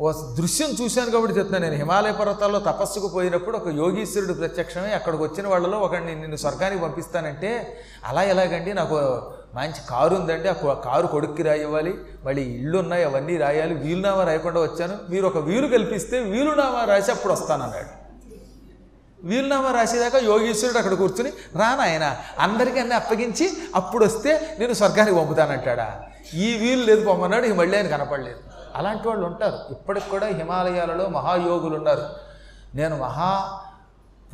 ఓ దృశ్యం చూశాను కాబట్టి చెప్తున్నాను. నేను హిమాలయ పర్వతాల్లో తపస్సుకు పోయినప్పుడు ఒక యోగీశ్వరుడు ప్రత్యక్షమై అక్కడికి వచ్చిన వాళ్ళలో ఒకడిని నిన్ను స్వర్గానికి పంపిస్తానంటే అలా ఎలాగండి? నాకు మంచి కారు ఉందండి ఆ కారు కొడుక్కి రాయివ్వాలి. మళ్ళీ ఇళ్ళు ఉన్నాయి అవన్నీ రాయాలి. వీలునామా రాయకుండా వచ్చాను. మీరు ఒక వీలు కల్పిస్తే వీలునామా రాసి అప్పుడు వస్తానన్నాడు. వీలునామా రాసేదాకా యోగేశ్వరుడు అక్కడ కూర్చుని రానాయన అందరికీ అన్నీ అప్పగించి అప్పుడు వస్తే నేను స్వర్గానికి పంపుతానంటాడా? ఈ వీలు లేదు పొమ్మన్నాడు ఇక మళ్ళీ ఆయన కనపడలేదు. అలాంటి వాళ్ళు ఉంటారు. ఇప్పటికి కూడా హిమాలయాలలో మహాయోగులు ఉన్నారు నేను మహా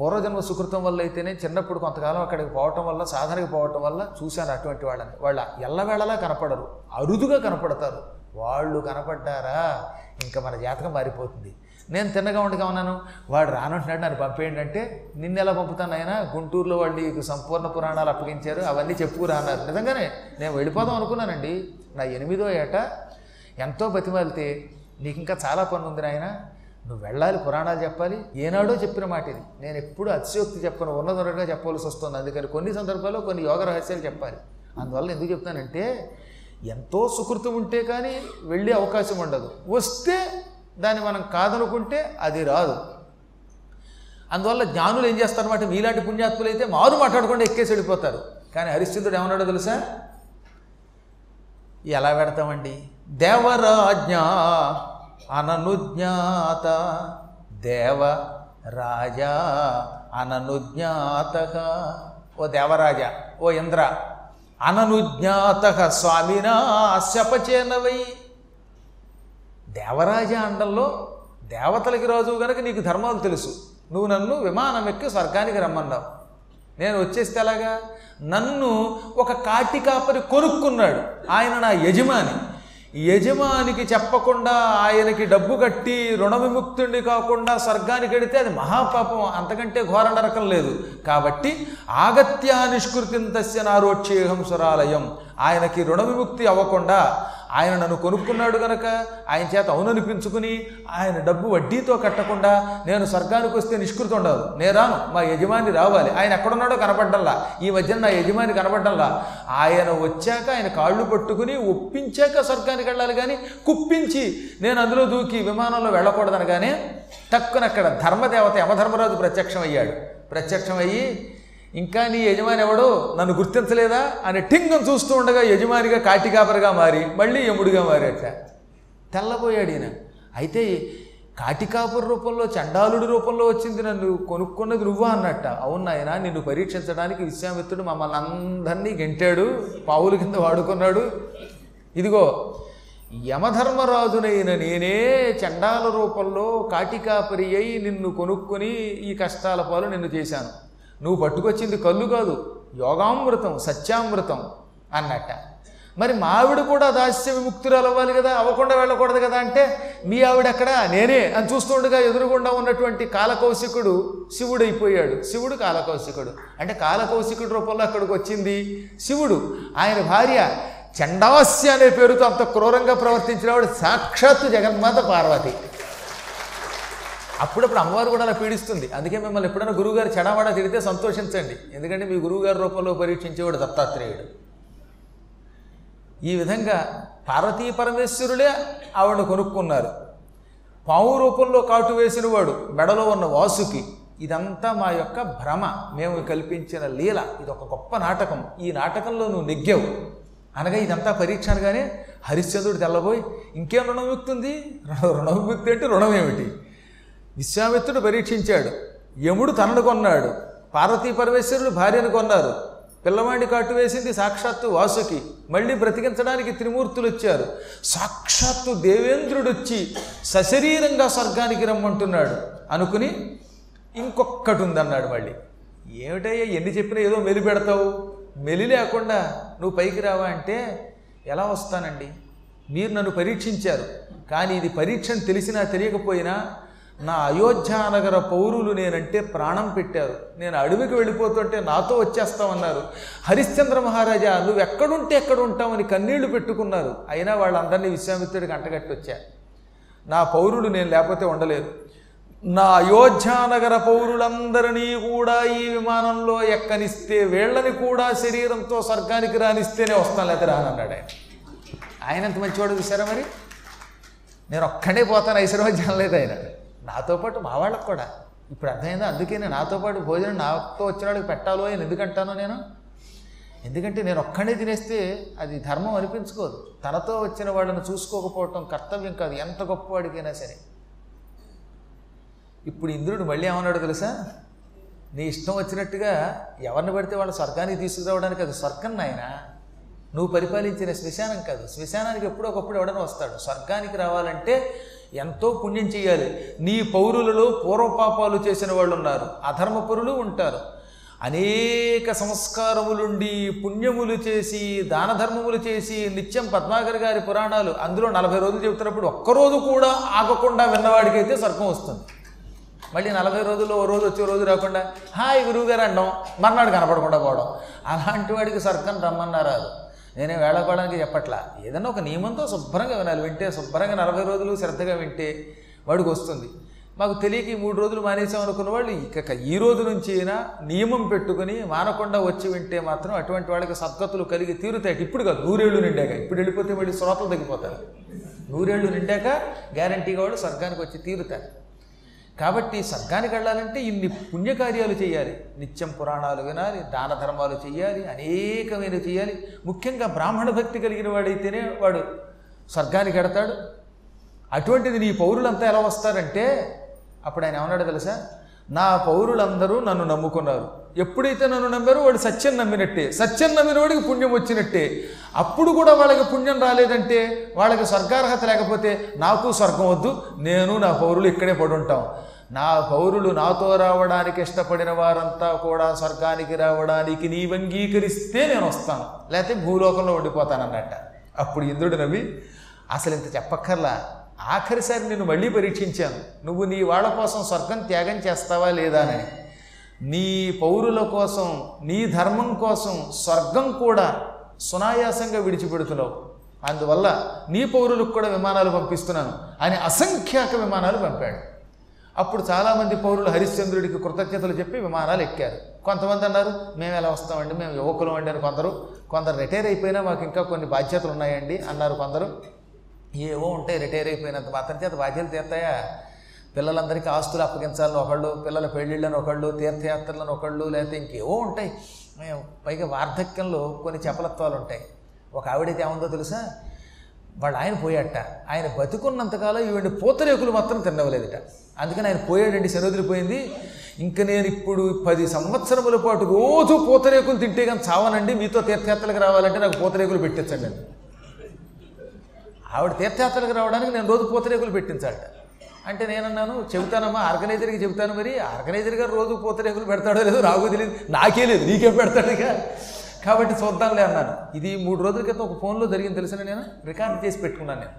పూర్వజన్మ సుకృతం వల్ల అయితేనే చిన్నప్పుడు కొంతకాలం అక్కడికి పోవటం వల్ల సాధనకి పోవటం వల్ల చూశాను అటువంటి వాళ్ళని. వాళ్ళ ఎల్లవేళలా కనపడరు. అరుదుగా కనపడతారు. వాళ్ళు కనపడ్డారా? ఇంకా మన జాతకం మారిపోతుంది. నేను తిన్నగా ఉండగా ఉన్నాను. వాడు రానంటున్నాడు నన్ను పంపేయండి అంటే నిన్న ఎలా పంపుతాను ఆయన గుంటూరులో వాళ్ళు నీకు సంపూర్ణ పురాణాలు అప్పగించారు అవన్నీ చెప్పుకురా అన్నారు. నిజంగానే నేను వెళ్ళిపోదాం అనుకున్నానండి. నా ఎనిమిదో ఏట ఎంతో బతిమాలితే నీకు ఇంకా చాలా పని ఉంది నాయన. నువ్వు వెళ్ళాలి పురాణాలు చెప్పాలి. ఏనాడో చెప్పిన మాట ఇది. నేను ఎప్పుడు అతిశయోక్తి చెప్పను ఉన్నదొరగా చెప్పవలసి వస్తుంది. అందుకని కొన్ని సందర్భాల్లో కొన్ని యోగ రహస్యాలు చెప్పాలి. అందువల్ల ఎందుకు చెప్తానంటే ఎంతో సుకృతం ఉంటే కానీ వెళ్ళే అవకాశం ఉండదు. వస్తే దాన్ని మనం కాదనుకుంటే అది రాదు. అందువల్ల జ్ఞానులు ఏం చేస్తారన్నమాట? మీలాంటి పుణ్యాత్ములు అయితే మారు మాట్లాడకుండా ఎక్కేసి వెళ్ళిపోతారు. కానీ హరిశ్చంద్రుడు ఏమన్నాడో తెలుసా? ఎలా పెడతామండి? దేవరాజ్ఞ అననుజ్ఞాత దేవ రాజా అననుజ్ఞాత ఓ దేవరాజా ఓ ఇంద్ర అననుజ్ఞాత స్వామినా శపచేనవై దేవరాజ అండంలో దేవతలకి రాజు గనక నీకు ధర్మాలు తెలుసు. నువ్వు నన్ను విమానం ఎక్కి స్వర్గానికి రమ్మన్నావు. నేను వచ్చేస్తే ఎలాగా? నన్ను ఒక కాటి కాపరి కొనుక్కున్నాడు. ఆయన నా యజమాని. యజమానికి చెప్పకుండా ఆయనకి డబ్బు కట్టి రుణ విముక్తుడిని కాకుండా స్వర్గానికి వెడితే అది మహాపాపం. అంతకంటే ఘోర నరకం లేదు. కాబట్టి ఆగత్యా నిష్కృతిం తస్య నారోక్షేహం సురాలయం. ఆయనకి రుణ విముక్తి అవ్వకుండా ఆయన నన్ను కొనుక్కున్నాడు గనక ఆయన చేత అవుననిపించుకుని ఆయన డబ్బు వడ్డీతో కట్టకుండా నేను స్వర్గానికి వస్తే నిష్కృతి ఉండదు. నేను రాను. మా యజమాని రావాలి. ఆయన ఎక్కడున్నాడో కనపడ్డంలా. ఈ మధ్యన నా యజమాని కనపడ్డంలా. ఆయన వచ్చాక ఆయన కాళ్ళు పట్టుకుని ఒప్పించాక స్వర్గానికి వెళ్ళాలి కానీ కుప్పించి నేను అందులో దూకి విమానంలో వెళ్ళకూడదనగానే టక్కున అక్కడ ధర్మదేవత యమధర్మరాజు ప్రత్యక్షమయ్యాడు. ప్రత్యక్షమయ్యి ఇంకా నీ యజమాని ఎవడు నన్ను గుర్తించలేదా అని టింగం చూస్తూ ఉండగా యజమానిగా కాటికాపరిగా మారి మళ్ళీ యముడిగా మారాట. తెల్లబోయాడు ఈయన. అయితే కాటికాపుర రూపంలో చండాలుడి రూపంలో వచ్చింది నన్ను కొనుక్కున్నది నువ్వా అన్నట్ట. అవును నిన్ను పరీక్షించడానికి విశ్వామిత్రుడు మమ్మల్ని అందరినీ గెంటాడు పావుల కింద వాడుకున్నాడు. ఇదిగో యమధర్మరాజునైన నేనే చండాల రూపంలో కాటికాపరి అయి నిన్ను కొనుక్కొని ఈ కష్టాల పాలు నిన్ను చేశాను. నువ్వు పట్టుకొచ్చింది కళ్ళు కాదు యోగామృతం సత్యామృతం అన్నట్ట. మరి మా ఆవిడ కూడా దాస్య విముక్తురాలు అవ్వాలి కదా అవ్వకుండా వెళ్ళకూడదు కదా అంటే మీ ఆవిడ అక్కడ నేనే అని చూస్తుండగా ఎదురుగుండా ఉన్నటువంటి కాలకౌశికుడు శివుడు అయిపోయాడు శివుడు కాలకౌశికుడు. అంటే కాలకౌశికుడు రూపంలో అక్కడికి వచ్చింది? శివుడు. ఆయన భార్య చండాస్య అనే పేరుతో అంత క్రూరంగా ప్రవర్తించిన ఆవిడ సాక్షాత్తు జగన్మాత పార్వతి. అప్పుడప్పుడు అమ్మవారు కూడా అలా పీడిస్తుంది. అందుకే మిమ్మల్ని ఎప్పుడైనా గురువుగారు చెడవాడా తిడితే సంతోషించండి. ఎందుకంటే మీ గురువుగారి రూపంలో పరీక్షించేవాడు దత్తాత్రేయుడు. ఈ విధంగా పార్వతీ పరమేశ్వరులే ఆవిడను కొనుక్కున్నారు. పావు రూపంలో కాటు వేసిన వాడు మెడలో ఉన్న వాసుకి ఇదంతా మా యొక్క భ్రమ. మేము కల్పించిన లీల ఇది ఒక గొప్ప నాటకం. ఈ నాటకంలో నువ్వు నెగ్గావు. అనగా ఇదంతా పరీక్ష అనగానే హరిశ్చంద్రుడు తెల్లబోయి ఇంకేం రుణం ఉంది రుణం విముక్తి అంటే రుణం ఏమిటి? విశ్వామిత్రుడు పరీక్షించాడు. యముడు తనను కొన్నాడు. పార్వతీ పరమేశ్వరుడు భార్యను కొన్నారు. పిల్లవాడిని కాటు వేసింది సాక్షాత్తు వాసుకి. మళ్ళీ బ్రతికించడానికి త్రిమూర్తులు వచ్చారు సాక్షాత్తు దేవేంద్రుడు వచ్చి సశరీరంగా స్వర్గానికి రమ్మంటున్నాడు. అనుకుని ఇంకొక్కటి ఉందన్నాడు మళ్ళీ. ఏమిటయ్యా ఎన్ని చెప్పినా ఏదో మెలి పెడతావు? మెలి లేకుండా నువ్వు పైకి రావా అంటే ఎలా వస్తానండి? మీరు నన్ను పరీక్షించారు. కానీ ఇది పరీక్షను తెలిసినా తెలియకపోయినా నా అయోధ్యానగర పౌరులు నేనంటే ప్రాణం పెట్టారు. నేను అడవికి వెళ్ళిపోతుంటే నాతో వచ్చేస్తామన్నారు. హరిశ్చంద్ర మహారాజా నువ్వు ఎక్కడుంటే ఎక్కడ ఉంటామని కన్నీళ్ళు పెట్టుకున్నారు. అయినా వాళ్ళందరినీ విశ్వామిత్రుడికి అంటగట్టి వచ్చారు నా పౌరులు నేను లేకపోతే ఉండలేదు. నా అయోధ్యానగర పౌరులందరినీ కూడా ఈ విమానంలో ఎక్కనిస్తే వీళ్ళని కూడా శరీరంతో స్వర్గానికి రానిస్తేనే వస్తాను లేదా రానన్నాడు ఆయన. ఆయన ఎంత మంచివాడు చూసారా మరి? నేను ఒక్కడే పోతాను ఐశ్వర్యం లేదు ఆయన. నాతో పాటు మా వాళ్ళకు కూడా. ఇప్పుడు అర్థమైందా? అందుకే నేను నాతో పాటు భోజనం నాతో వచ్చిన వాళ్ళకి పెట్టాలో అని ఎందుకంటానో నేను? ఎందుకంటే నేను ఒక్కడే తినేస్తే అది ధర్మం అనిపించుకోదు. తనతో వచ్చిన వాళ్ళని చూసుకోకపోవటం కర్తవ్యం కాదు. ఎంత గొప్పవాడికైనా సరే. ఇప్పుడు ఇంద్రుడు మళ్ళీ ఏమన్నాడు తెలుసా? నీ ఇష్టం వచ్చినట్టుగా ఎవరిని పడితే వాళ్ళ స్వర్గానికి తీసుకురావడానికి అది స్వర్గం నాయన. నువ్వు పరిపాలించిన శ్మశానం కాదు. శ్మశానానికి ఎప్పుడో ఒకప్పుడు ఎవడని వస్తాడు. స్వర్గానికి రావాలంటే ఎంతో పుణ్యం చేయాలి. నీ పౌరులలో పూర్వపాపాలు చేసిన వాళ్ళు ఉన్నారు అధర్మపరులు ఉంటారు. అనేక సంస్కారములుండి పుణ్యములు చేసి దాన ధర్మములు చేసి నిత్యం పద్మాకర్ గారి పురాణాలు అందులో నలభై రోజులు చెబుతున్నప్పుడు ఒక్కరోజు కూడా ఆగకుండా విన్నవాడికైతే స్వర్గం వస్తుంది. మళ్ళీ నలభై రోజుల్లో ఓ రోజు వచ్చే రోజు రాకుండా హాయ్ గురువుగారు అండం మర్నాడు కనపడకుండా పోవడం. అలాంటి వాడికి స్వర్గం రమ్మన్నారు నేనే వేళకోవడానికి చెప్పట్లా. ఏదన్నా ఒక నియమంతో శుభ్రంగా వినాలి. వింటే శుభ్రంగా నలభై రోజులు శ్రద్ధగా వింటే వాడికి వస్తుంది. మాకు తెలియక ఈ మూడు రోజులు మానేసాం అనుకున్న వాళ్ళు ఇక ఈ రోజు నుంచి అయినా నియమం పెట్టుకుని మానకుండా వచ్చి వింటే మాత్రం అటువంటి వాళ్ళకి సద్గతులు కలిగి తీరుతాయి. ఇప్పుడు కాదు నూరేళ్ళు నిండాక. ఇప్పుడు వెళ్ళిపోతే మళ్ళీ శ్రోతలు తగ్గిపోతారు. నూరేళ్ళు నిండాక గ్యారంటీగా వాళ్ళు స్వర్గానికి వచ్చి తీరుతారు. కాబట్టి స్వర్గానికి వెళ్ళాలంటే ఇన్ని పుణ్యకార్యాలు చేయాలి. నిత్యం పురాణాలు వినాలి దాన ధర్మాలు చేయాలి అనేకమైన చేయాలి. ముఖ్యంగా బ్రాహ్మణ భక్తి కలిగిన వాడైతేనే వాడు స్వర్గానికి వెడతాడు. అటువంటిది నీ పౌరులంతా ఎలా వస్తారంటే అప్పుడు ఆయన ఏమన్నాడు తెలుసా? నా పౌరులందరూ నన్ను నమ్ముకున్నారు. ఎప్పుడైతే నన్ను నమ్మారో వాడు సత్యం నమ్మినట్టే. సత్యం నమ్మిన వాడికి పుణ్యం వచ్చినట్టే. అప్పుడు కూడా వాళ్ళకి పుణ్యం రాలేదంటే వాళ్ళకి స్వర్గార్హత లేకపోతే నాకు స్వర్గం వద్దు నేను నా పౌరులు ఇక్కడే పడి ఉంటాం నా పౌరులు నాతో రావడానికి ఇష్టపడిన వారంతా కూడా స్వర్గానికి రావడానికి నీ అంగీకరిస్తే నేను వస్తాను. లేకపోతే భూలోకంలో ఉండిపోతానన్నట అప్పుడు ఇంద్రుడు నవ్వి అసలు ఇంత చెప్పక్కర్లా? ఆఖరిసారి నేను మళ్ళీ పరీక్షించాను. నువ్వు నీ వాళ్ళ కోసం స్వర్గం త్యాగం చేస్తావా లేదా అని. నీ పౌరుల కోసం నీ ధర్మం కోసం స్వర్గం కూడా సునాయాసంగా విడిచిపెడుతున్నావు. అందువల్ల నీ పౌరులకు కూడా విమానాలు పంపిస్తున్నాను అని అసంఖ్యాక విమానాలు పంపాడు. అప్పుడు చాలామంది పౌరులు హరిశ్చంద్రుడికి కృతజ్ఞతలు చెప్పి విమానాలు ఎక్కారు. కొంతమంది అన్నారు మేము ఎలా వస్తామండి? మేము యువకులం అండి అని కొందరు. కొందరు రిటైర్ అయిపోయినా మాకు ఇంకా కొన్ని బాధ్యతలు ఉన్నాయండి అన్నారు కొందరు. ఏవో ఉంటాయి రిటైర్ అయిపోయినంత అతని చేత బాధ్యతలు తీర్తాయా? పిల్లలందరికీ ఆస్తులు అప్పగించాలని ఒకళ్ళు పిల్లల పెళ్ళిళ్ళని ఒకళ్ళు తీర్థయాత్రలను ఒకళ్ళు లేకపోతే ఇంకేవో ఉంటాయి. పైగా వార్ధక్యంలో కొన్ని చపలత్వాలు ఉంటాయి. ఒక ఆవిడైతే ఏముందో తెలుసా? వాళ్ళు ఆయన పోయాట ఆయన బతుకున్నంతకాలం ఈవిడ పూతరేకులు మాత్రం తినవలేదట అందుకని ఆయన పోయాడండి పోయింది. ఇంకా నేను ఇప్పుడు పది సంవత్సరముల పాటు రోజు పూతరేకులు తింటే కానీ చావనండి. మీతో తీర్థయాత్రలకు రావాలంటే నాకు పూతరేకులు పెట్టించండి అని ఆవిడ తీర్థయాత్రలకు రావడానికి నేను రోజు పూతరేకులు పెట్టించాలట అంటే నేనన్నాను చెబుతానమ్మా ఆర్గనైజర్కి చెబుతాను మరి ఆర్గనైజర్ గారు రోజు పూతరేకులు పెడతాడో లేదో నాకు తెలియదు నాకే లేదు నీకేం పెడతాడు ఇక. కాబట్టి చూద్దాంలే అన్నాను. ఇది మూడు రోజుల క్రితం ఒక ఫోన్లో జరిగింది తెలిసిన నేను? రికార్డ్ చేసి పెట్టుకున్నాను నేను.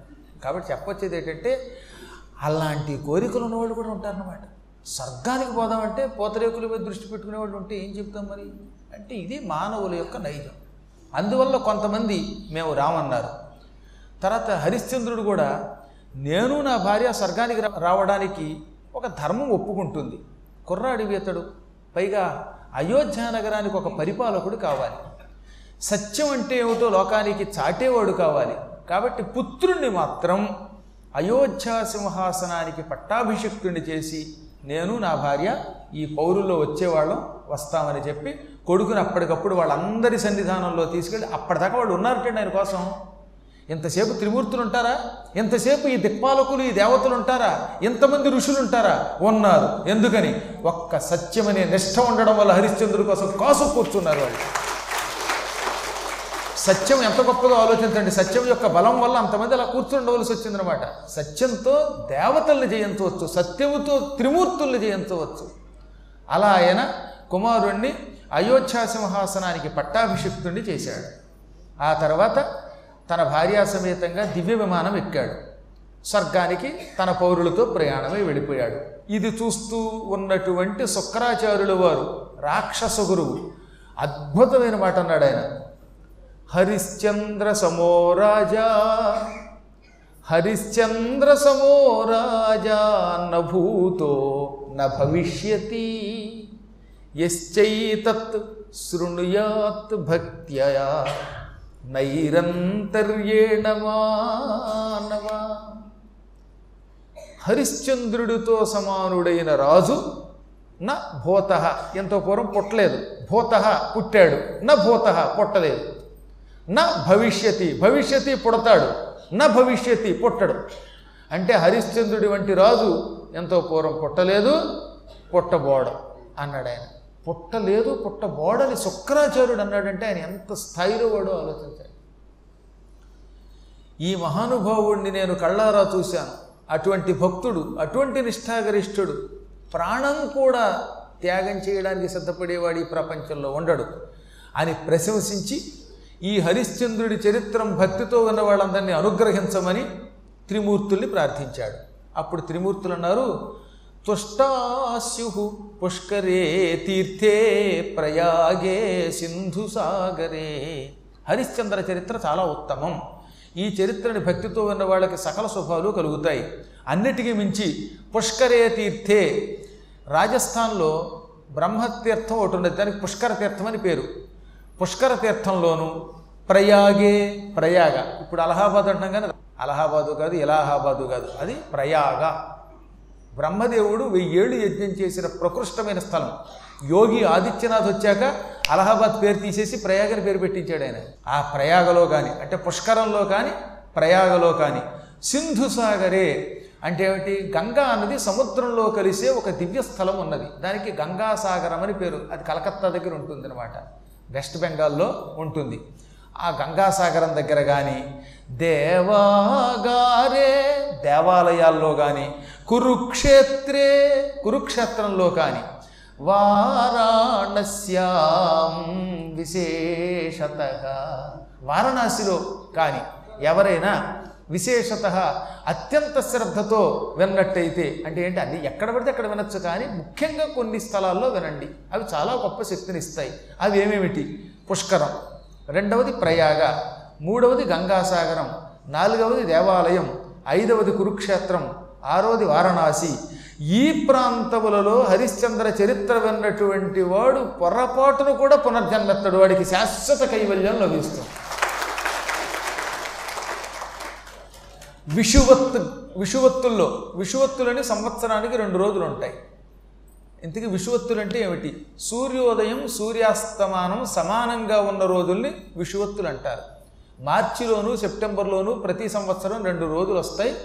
కాబట్టి చెప్పొచ్చేది ఏంటంటే అలాంటి కోరికలు ఉన్నవాళ్ళు కూడా ఉంటారన్నమాట. స్వర్గానికి పోదామంటే పూతరేకుల మీద దృష్టి పెట్టుకునే వాళ్ళు ఉంటే ఏం చెప్తాం మరి? అంటే ఇది మానవుల యొక్క నైజం. అందువల్ల కొంతమంది మేము రామన్నారు. తర్వాత హరిశ్చంద్రుడు కూడా నేను నా భార్య స్వర్గానికి రావడానికి ఒక ధర్మం ఒప్పుకుంటుంది. కుర్రాడివేతడు పైగా అయోధ్య నగరానికి ఒక పరిపాలకుడు కావాలి. సత్యం అంటే ఏమిటో లోకానికి చాటేవాడు కావాలి. కాబట్టి పుత్రుణ్ణి మాత్రం అయోధ్య సింహాసనానికి పట్టాభిషిక్తుని చేసి నేను నా భార్య ఈ పౌరుల్లో వచ్చేవాళ్ళం వస్తామని చెప్పి కొడుకుని అప్పటికప్పుడు వాళ్ళందరి సన్నిధానంలో తీసుకెళ్ళి అప్పటిదాకా వాళ్ళు ఉన్నారటండి ఆయన కోసం. ఇంతసేపు త్రిమూర్తులు ఉంటారా? ఇంతసేపు ఈ దిక్పాలకులు ఈ దేవతలు ఉంటారా? ఇంతమంది ఋషులు ఉంటారా? ఉన్నారు. ఎందుకని? ఒక్క సత్యమనే నిష్ఠ ఉండడం వల్ల హరిశ్చంద్రుడి కోసం కాసు కూర్చున్నారు వాళ్ళు. సత్యం ఎంత గొప్పదో ఆలోచించండి. సత్యం యొక్క బలం వల్ల అంతమంది అలా కూర్చుండవలసి వచ్చిందనమాట సత్యంతో దేవతల్ని జయించవచ్చు. సత్యముతో త్రిమూర్తుల్ని జయించవచ్చు. అలా ఆయన కుమారుణ్ణి అయోధ్యా సింహాసనానికి పట్టాభిషిక్తుణ్ణి చేశాడు. ఆ తర్వాత తన భార్యాసమేతంగా దివ్య విమానం ఎక్కాడు. స్వర్గానికి తన పౌరులతో ప్రయాణమై వెళ్ళిపోయాడు. ఇది చూస్తూ ఉన్నటువంటి శుక్రాచార్యుల వారు రాక్షస గురువు. అద్భుతమైన మాట అన్నాడు ఆయన. హరిశ్చంద్ర సమో రాజా హరిశ్చంద్ర సమో రాజా నభూతో న భవిష్యతి. యశ్చైతత్ శృణుయాత్ భక్త్యయా. నైరంతర్యేణ మానవ హరిశ్చంద్రుడితో సమానుడైన రాజు నా భూత. ఎంతో పూర్వం పుట్టలేదు. భూత పుట్టాడు. నా భూత పుట్టలేదు. నా భవిష్యతి. భవిష్యతి పుడతాడు. నా భవిష్యతి పుట్టడు. అంటే హరిశ్చంద్రుడి వంటి రాజు ఎంతో పూర్వం పుట్టలేదు పుట్టబోడు అన్నాడు ఆయన పుట్టలేదు పుట్టబోడని శుక్రాచార్యుడు అన్నాడంటే ఆయన ఎంత స్థాయిలో వాడో ఆలోచించాడు ఈ మహానుభావుణ్ణి నేను కళ్ళారా చూశాను. అటువంటి భక్తుడు అటువంటి నిష్ఠాగరిష్ఠుడు ప్రాణం కూడా త్యాగం చేయడానికి సిద్ధపడేవాడు ఈ ప్రపంచంలో ఉండడు. అని ప్రశంసించి ఈ హరిశ్చంద్రుడి చరిత్రం భక్తితో ఉన్న వాళ్ళందరినీ అనుగ్రహించమని త్రిమూర్తుల్ని ప్రార్థించాడు. అప్పుడు త్రిమూర్తులు అన్నారు తుష్టాస్యు పుష్కరే తీర్థే ప్రయాగే సింధు సాగరే. హరిశ్చంద్ర చరిత్ర చాలా ఉత్తమం. ఈ చరిత్రని భక్తితో ఉన్న వాళ్ళకి సకల శుభాలు కలుగుతాయి. అన్నిటికీ మించి పుష్కరే తీర్థే. రాజస్థాన్లో బ్రహ్మతీర్థం ఒకటి ఉన్నది దానికి పుష్కర తీర్థం అని పేరు. పుష్కర తీర్థంలోను ప్రయాగే ప్రయాగ. ఇప్పుడు అలహాబాద్ అంటాం కానీ అలహాబాదు కాదు ఇలాహాబాదు కాదు. అది ప్రయాగ. బ్రహ్మదేవుడు వెయ్యేళ్ళు యజ్ఞం చేసిన ప్రకృష్టమైన స్థలం. యోగి ఆదిత్యనాథ్ వచ్చాక అలహాబాద్ పేరు తీసేసి ప్రయాగని పేరు పెట్టించాడు ఆయన. ఆ ప్రయాగలో కానీ అంటే పుష్కరంలో కానీ ప్రయాగలో కానీ సింధు సాగరే అంటే ఏమిటి? గంగా అన్నది సముద్రంలో కలిసే ఒక దివ్య స్థలం ఉన్నది. దానికి గంగాసాగరం అని పేరు. అది కలకత్తా దగ్గర ఉంటుంది అనమాట వెస్ట్ బెంగాల్లో ఉంటుంది. ఆ గంగాసాగరం దగ్గర కానీ దేవాగారే దేవాలయాల్లో కానీ కురుక్షేత్రే కురుక్షేత్రంలో కానీ వారాణస్యాం విశేషత. వారణాసిలో కానీ ఎవరైనా విశేషత అత్యంత శ్రద్ధతో విన్నట్టయితే అంటే ఏంటి అది ఎక్కడ పడితే అక్కడ వినొచ్చు కానీ ముఖ్యంగా కొన్ని స్థలాల్లో వినండి. అవి చాలా గొప్ప శక్తిని ఇస్తాయి అవి ఏమేమిటి పుష్కరం. రెండవది ప్రయాగ. మూడవది గంగాసాగరం. నాలుగవది దేవాలయం. ఐదవది కురుక్షేత్రం. ఆరోది వారణాసి. ఈ ప్రాంతములలో హరిశ్చంద్ర చరిత్ర విన్నటువంటి వాడు పొరపాటును కూడా పునర్జన్మెత్తడు. వాడికి శాశ్వత కైవల్యం లభిస్తుంది. విషువత్తు విషువత్తుల్లో విషువత్తులని సంవత్సరానికి రెండు రోజులు ఉంటాయి. ఇంతకీ విషువత్తులు అంటే ఏమిటి? సూర్యోదయం సూర్యాస్తమానం సమానంగా ఉన్న రోజుల్ని విషువత్తులు అంటారు. మార్చిలోను సెప్టెంబర్లోను ప్రతి సంవత్సరం రెండు రోజులు వస్తాయి.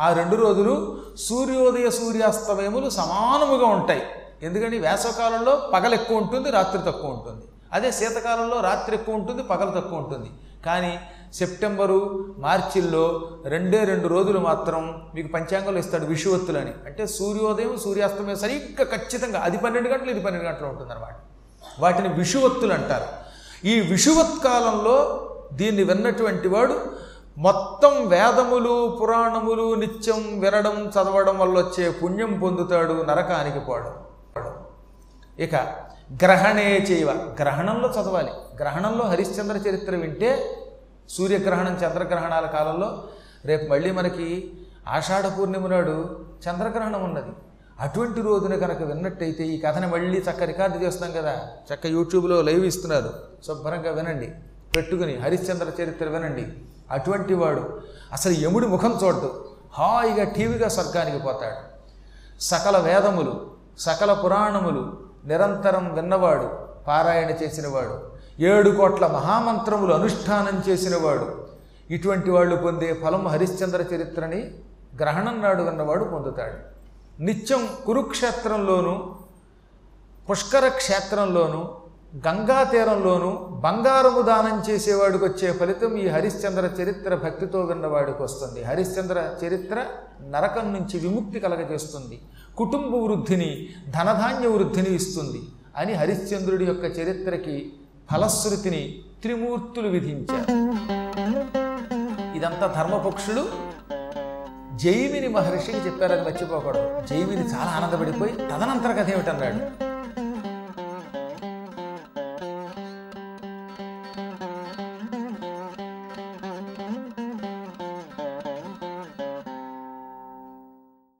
ఆ రెండు రోజులు సూర్యోదయ సూర్యాస్తమయములు సమానముగా ఉంటాయి. ఎందుకంటే వేసవకాలంలో పగలు ఎక్కువ ఉంటుంది రాత్రి తక్కువ ఉంటుంది. అదే శీతకాలంలో రాత్రి ఎక్కువ ఉంటుంది పగలు తక్కువ ఉంటుంది. కానీ సెప్టెంబరు మార్చిల్లో రెండే రెండు రోజులు మాత్రం మీకు పంచాంగంలో ఇస్తాడు విషువత్తులని. అంటే సూర్యోదయం సూర్యాస్తమయం సరిగ్గా ఖచ్చితంగా అది పన్నెండు గంటలు ఇది పన్నెండు గంటలు ఉంటుందన్నమాట. వాటిని విషువత్తులు అంటారు. ఈ విషువత్ కాలంలో దీన్ని విన్నటువంటి వాడు మొత్తం వేదములు పురాణములు నిత్యం వినడం చదవడం వల్ల వచ్చే పుణ్యం పొందుతాడు నరకానికి పోవడం ఇక గ్రహణే చేయవ. గ్రహణంలో చదవాలి. గ్రహణంలో హరిశ్చంద్ర చరిత్ర వింటే సూర్యగ్రహణం చంద్రగ్రహణాల కాలంలో రేపు మళ్ళీ మనకి ఆషాఢ పూర్ణిమ నాడు చంద్రగ్రహణం ఉన్నది. అటువంటి రోజున కనుక విన్నట్టయితే ఈ కథని మళ్ళీ చక్క రికార్డు చేస్తాం కదా. చక్క యూట్యూబ్లో లైవ్ ఇస్తున్నారు. శుభ్రంగా వినండి. పెట్టుకుని హరిశ్చంద్ర చరిత్ర వినండి. అటువంటి వాడు అసలు యముడి ముఖం చూడదు హాయిగా టీవీగా స్వర్గానికి పోతాడు. సకల వేదములు సకల పురాణములు నిరంతరం విన్నవాడు పారాయణ చేసినవాడు ఏడు కోట్ల మహామంత్రములు అనుష్ఠానం చేసినవాడు. ఇటువంటి వాళ్ళు పొందే ఫలం హరిశ్చంద్ర చరిత్రని గ్రహణం నాడు విన్నవాడు పొందుతాడు. నిత్యం కురుక్షేత్రంలోనూ పుష్కర క్షేత్రంలోనూ గంగా తీరంలోనూ బంగారము దానం చేసేవాడికి వచ్చే ఫలితం ఈ హరిశ్చంద్ర చరిత్ర భక్తితో విన్నవాడికి వస్తుంది. హరిశ్చంద్ర చరిత్ర నరకం నుంచి విముక్తి కలగజేస్తుంది. కుటుంబ వృద్ధిని ధనధాన్య వృద్ధిని ఇస్తుంది. అని హరిశ్చంద్రుడి యొక్క చరిత్రకి ఫలశ్రుతిని త్రిమూర్తులు విధించారు. ఇదంతా ధర్మపక్షులు జైమిని మహర్షికి చెప్పారని మర్చిపోకూడదు. జైమిని చాలా ఆనందపడిపోయి తదనంతర కథ ఏమిటన్నాడు?